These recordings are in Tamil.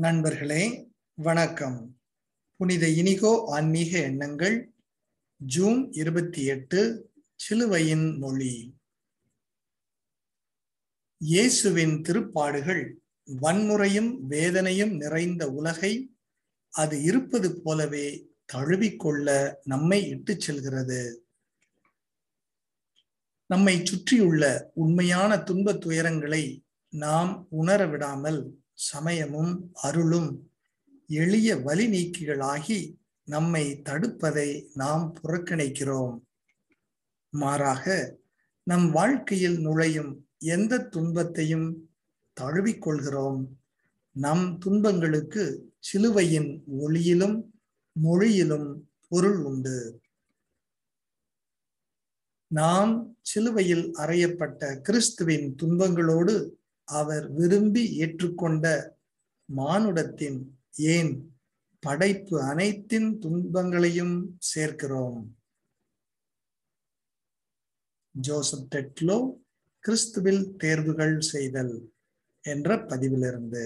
நண்பர்களே வணக்கம். புனித இனிகோ ஆன்மீக எண்ணங்கள் ஜூன் இருபத்தி எட்டு சிலுவையின் மொழி. இயேசுவின் திருப்பாடுகள் வன்முறையும் வேதனையும் நிறைந்த உலகை அது இருப்பது போலவே தழுவிக்கொள்ள நம்மை இட்டுச் செல்கிறது. நம்மை சுற்றியுள்ள உண்மையான துன்ப துயரங்களை நாம் உணர விடாமல் சமயமும் அருளும் எளிய வழி நீக்கிகளாகி நம்மை தடுப்பதை நாம் புறக்கணிக்கிறோம். மாறாக நம் வாழ்க்கையில் நுழையும் எந்த துன்பத்தையும் தழுவிக்கொள்கிறோம் நம் துன்பங்களுக்கு சிலுவையின் ஒளியிலும் மொழியிலும் பொருள் உண்டு. நாம் சிலுவையில் அறையப்பட்ட கிறிஸ்துவின் துன்பங்களோடு அவர் விரும்பி ஏற்றுக்கொண்ட மானுடத்தின் ஏன் படைப்பு அனைத்தின் துன்பங்களையும் சேர்க்கிறோம்? ஜோசப் டெட்லோ கிறிஸ்துவில் தேர்வுகள் செய்தல் என்ற பதிவிலிருந்து.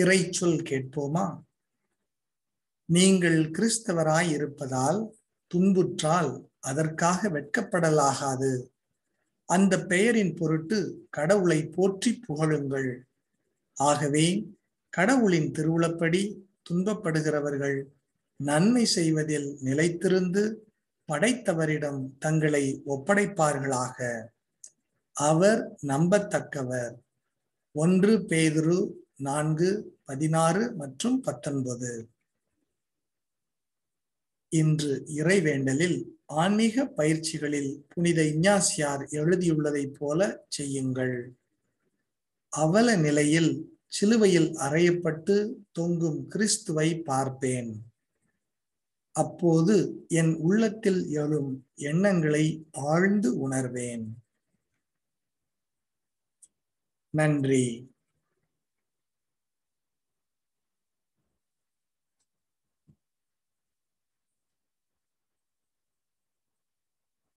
இறைச்சொல் கேட்போமா? நீங்கள் கிறிஸ்தவராய் இருப்பதால் துன்புற்றால் அதற்காக வெட்கப்படலாகாது. அந்த பெயரின் பொருட்டு கடவுளை போற்றி புகழுங்கள். ஆகவே கடவுளின் திருவுளப்படி துன்பப்படுகிறவர்கள் நன்மை செய்வதில் நிலைத்திருந்து படைத்தவரிடம் தங்களை ஒப்படைப்பார்களாக. அவர் நம்பத்தக்கவர். ஒன்று பேதுரு நான்கு பதினாறு மற்றும் பத்தொன்பது. இன்று இறைவேண்டலில் ஆன்மீக பயிற்சிகளில் புனித இஞ்ஞாசியார் எழுதியுள்ளதைப் போல செய்யுங்கள். அவல நிலையில் சிலுவையில் அறையப்பட்டு தொங்கும் கிறிஸ்துவை பார்ப்பேன். அப்போது என் உள்ளத்தில் எழும் எண்ணங்களை ஆழ்ந்து உணர்வேன். நன்றி.